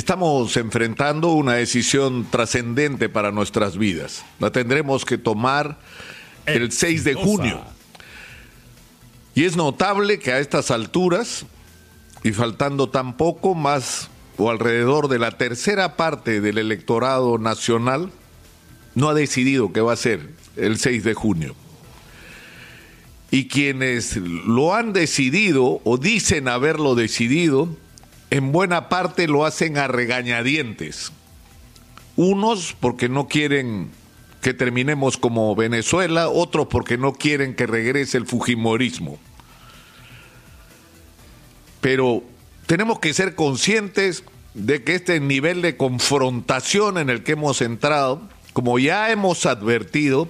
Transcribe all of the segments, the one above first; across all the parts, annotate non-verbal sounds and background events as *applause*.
Estamos enfrentando una decisión trascendente para nuestras vidas. La tendremos que tomar el 6 de junio. Y es notable que a estas alturas, y faltando tan poco más o alrededor de la tercera parte del electorado nacional, no ha decidido qué va a ser el 6 de junio. Y quienes lo han decidido o dicen haberlo decidido, en buena parte lo hacen a regañadientes. Unos porque no quieren que terminemos como Venezuela, otros porque no quieren que regrese el Fujimorismo. Pero tenemos que ser conscientes de que este nivel de confrontación en el que hemos entrado, como ya hemos advertido,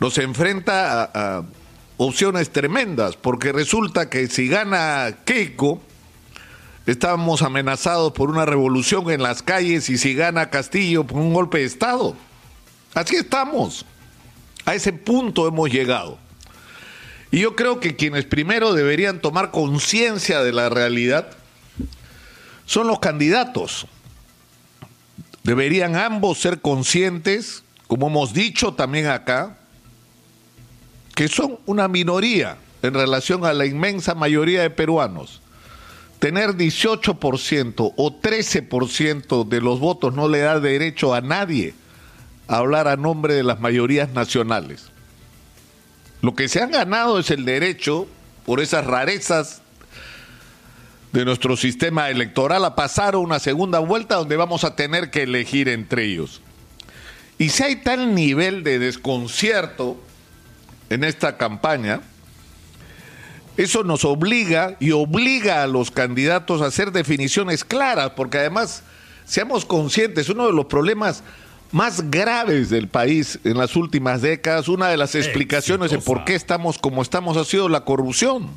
nos enfrenta a, opciones tremendas, porque resulta que si gana Keiko, Estábamos amenazados por una revolución en las calles y si gana Castillo por un golpe de Estado. Así estamos. A ese punto hemos llegado. Y yo creo que quienes primero deberían tomar conciencia de la realidad son los candidatos. Deberían ambos ser conscientes, como hemos dicho también acá, que son una minoría en relación a la inmensa mayoría de peruanos tener 18% o 13% de los votos no le da derecho a nadie a hablar a nombre de las mayorías nacionales. Lo que se han ganado es el derecho, por esas rarezas de nuestro sistema electoral, a pasar una segunda vuelta donde vamos a tener que elegir entre ellos. Y si hay tal nivel de desconcierto en esta campaña, eso nos obliga y obliga a los candidatos a hacer definiciones claras, porque además, seamos conscientes, uno de los problemas más graves del país en las últimas décadas, una de las explicaciones de por qué estamos como estamos ha sido la corrupción.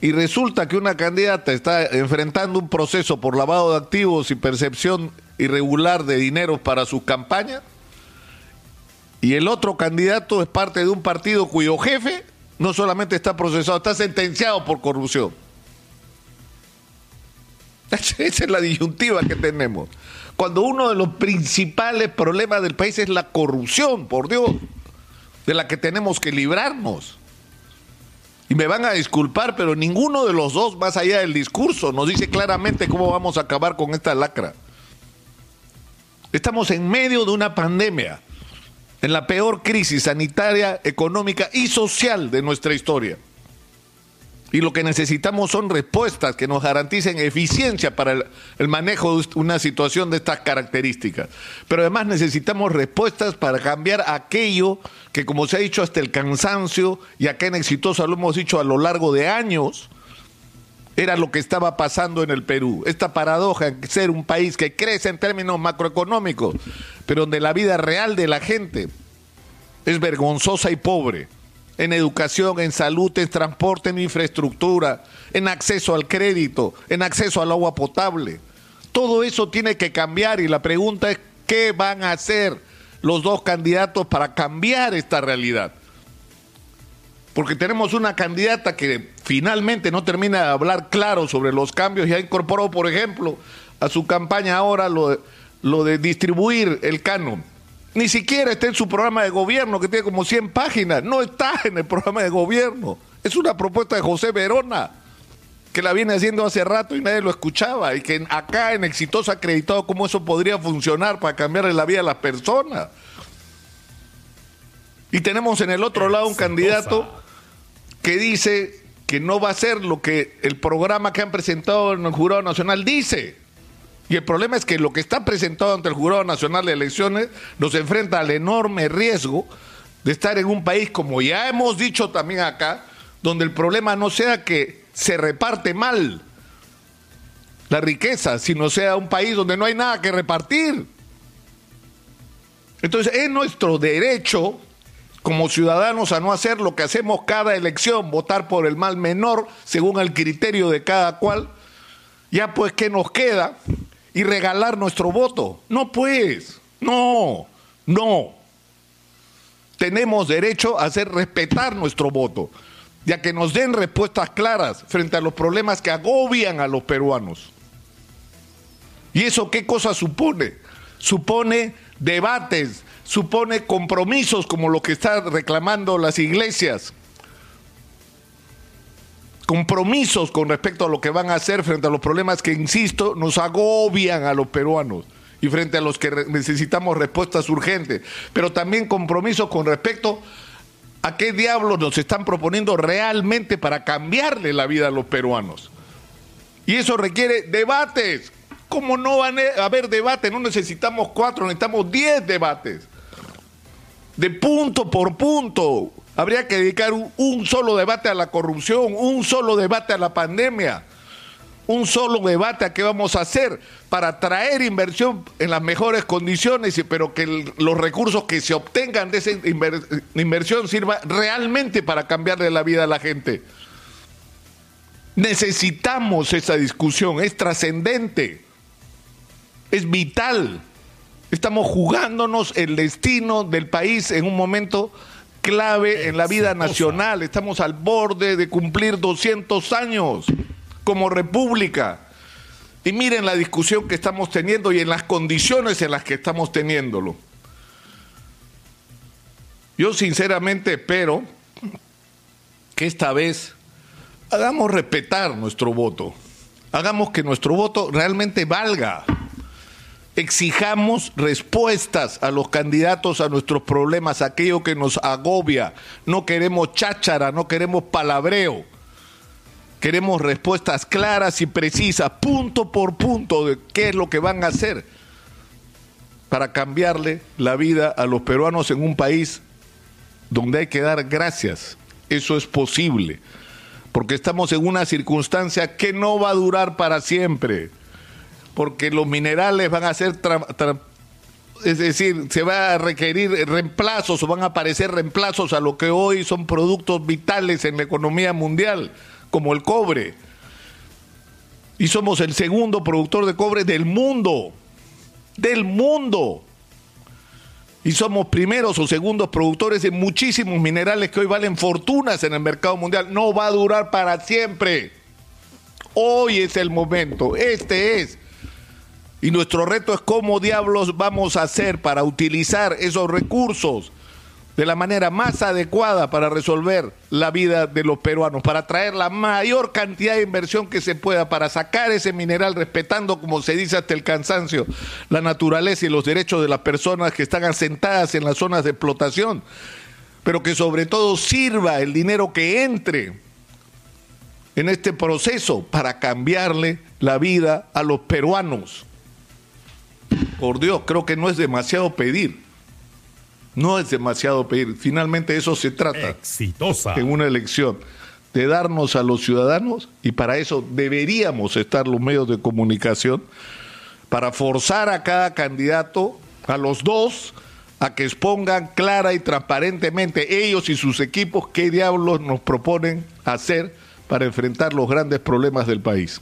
Y resulta que una candidata está enfrentando un proceso por lavado de activos y percepción irregular de dinero para su campaña, y el otro candidato es parte de un partido cuyo jefe no solamente está procesado, está sentenciado por corrupción. *laughs* Esa es la disyuntiva que tenemos. Cuando uno de los principales problemas del país es la corrupción, por Dios, de la que tenemos que librarnos. Y me van a disculpar, pero ninguno de los dos, más allá del discurso, nos dice claramente cómo vamos a acabar con esta lacra. Estamos en medio de una pandemia en la peor crisis sanitaria, económica y social de nuestra historia. Y lo que necesitamos son respuestas que nos garanticen eficiencia para el, manejo de una situación de estas características. Pero además necesitamos respuestas para cambiar aquello que, como se ha dicho hasta el cansancio, y acá en Exitosa lo hemos dicho a lo largo de años, era lo que estaba pasando en el Perú. Esta paradoja de ser un país que crece en términos macroeconómicos, pero donde la vida real de la gente es vergonzosa y pobre. En educación, en salud, en transporte, en infraestructura, en acceso al crédito, en acceso al agua potable. Todo eso tiene que cambiar y la pregunta es, ¿qué van a hacer los dos candidatos para cambiar esta realidad? Porque tenemos una candidata que finalmente no termina de hablar claro sobre los cambios y ha incorporado, por ejemplo, a su campaña ahora lo de, lo de distribuir el canon. Ni siquiera está en su programa de gobierno, que tiene como 100 páginas. No está en el programa de gobierno. Es una propuesta de José Verona, que la viene haciendo hace rato y nadie lo escuchaba. Y que acá en Exitosa ha acreditado cómo eso podría funcionar para cambiarle la vida a las personas. Y tenemos en el otro lado un candidato que dice que no va a ser lo que el programa que han presentado en el Jurado Nacional dice. Y el problema es que lo que está presentado ante el Jurado Nacional de Elecciones nos enfrenta al enorme riesgo de estar en un país, como ya hemos dicho también acá, donde el problema no sea que se reparte mal la riqueza, sino sea un país donde no hay nada que repartir. Entonces es nuestro derecho como ciudadanos a no hacer lo que hacemos cada elección, votar por el mal menor según el criterio de cada cual, ya pues, ¿qué nos queda? Y regalar nuestro voto. No pues, no, no. Tenemos derecho a hacer respetar nuestro voto, ya que nos den respuestas claras frente a los problemas que agobian a los peruanos. ¿Y eso qué cosa supone? Supone debates, supone compromisos como lo que están reclamando las iglesias, compromisos con respecto a lo que van a hacer frente a los problemas que, insisto, nos agobian a los peruanos y frente a los que necesitamos respuestas urgentes, pero también compromisos con respecto a qué diablos nos están proponiendo realmente para cambiarle la vida a los peruanos. Y eso requiere debates. ¿Cómo no van a haber debates? No necesitamos cuatro, necesitamos diez debates. De punto por punto. Habría que dedicar un, solo debate a la corrupción, un solo debate a la pandemia un solo debate a qué vamos a hacer para traer inversión en las mejores condiciones, pero que los recursos que se obtengan de esa inversión sirva realmente para cambiarle la vida a la gente. Necesitamos esa discusión, es trascendente, es vital. Estamos jugándonos el destino del país en un momento clave en la vida nacional. Estamos al borde de cumplir 200 años como república. Y miren la discusión que estamos teniendo y en las condiciones en las que estamos teniéndolo. Yo sinceramente espero que esta vez hagamos respetar nuestro voto. Hagamos que nuestro voto realmente valga. Exijamos respuestas a los candidatos a nuestros problemas, aquello que nos agobia. No queremos cháchara, no queremos palabreo. Queremos respuestas claras y precisas, punto por punto, de qué es lo que van a hacer para cambiarle la vida a los peruanos en un país donde hay que dar gracias. Eso es posible, porque estamos en una circunstancia que no va a durar para siempre, porque los minerales van a ser, es decir, se va a requerir reemplazos o van a aparecer reemplazos a lo que hoy son productos vitales en la economía mundial como el cobre. Y somos el segundo productor de cobre del mundo. Del mundo. Y somos primeros o segundos productores de muchísimos minerales que hoy valen fortunas en el mercado mundial. No va a durar para siempre. Hoy es el momento. Este es. Y nuestro reto es cómo diablos vamos a hacer para utilizar esos recursos de la manera más adecuada para resolver la vida de los peruanos, para traer la mayor cantidad de inversión que se pueda, para sacar ese mineral respetando, como se dice hasta el cansancio, la naturaleza y los derechos de las personas que están asentadas en las zonas de explotación, pero que sobre todo sirva el dinero que entre en este proceso para cambiarle la vida a los peruanos. Por Dios, creo que no es demasiado pedir. No es demasiado pedir. Finalmente eso se trata. Exitosa. En una elección. De darnos a los ciudadanos y para eso deberíamos estar los medios de comunicación para forzar a cada candidato, a los dos, a que expongan clara y transparentemente ellos y sus equipos qué diablos nos proponen hacer para enfrentar los grandes problemas del país.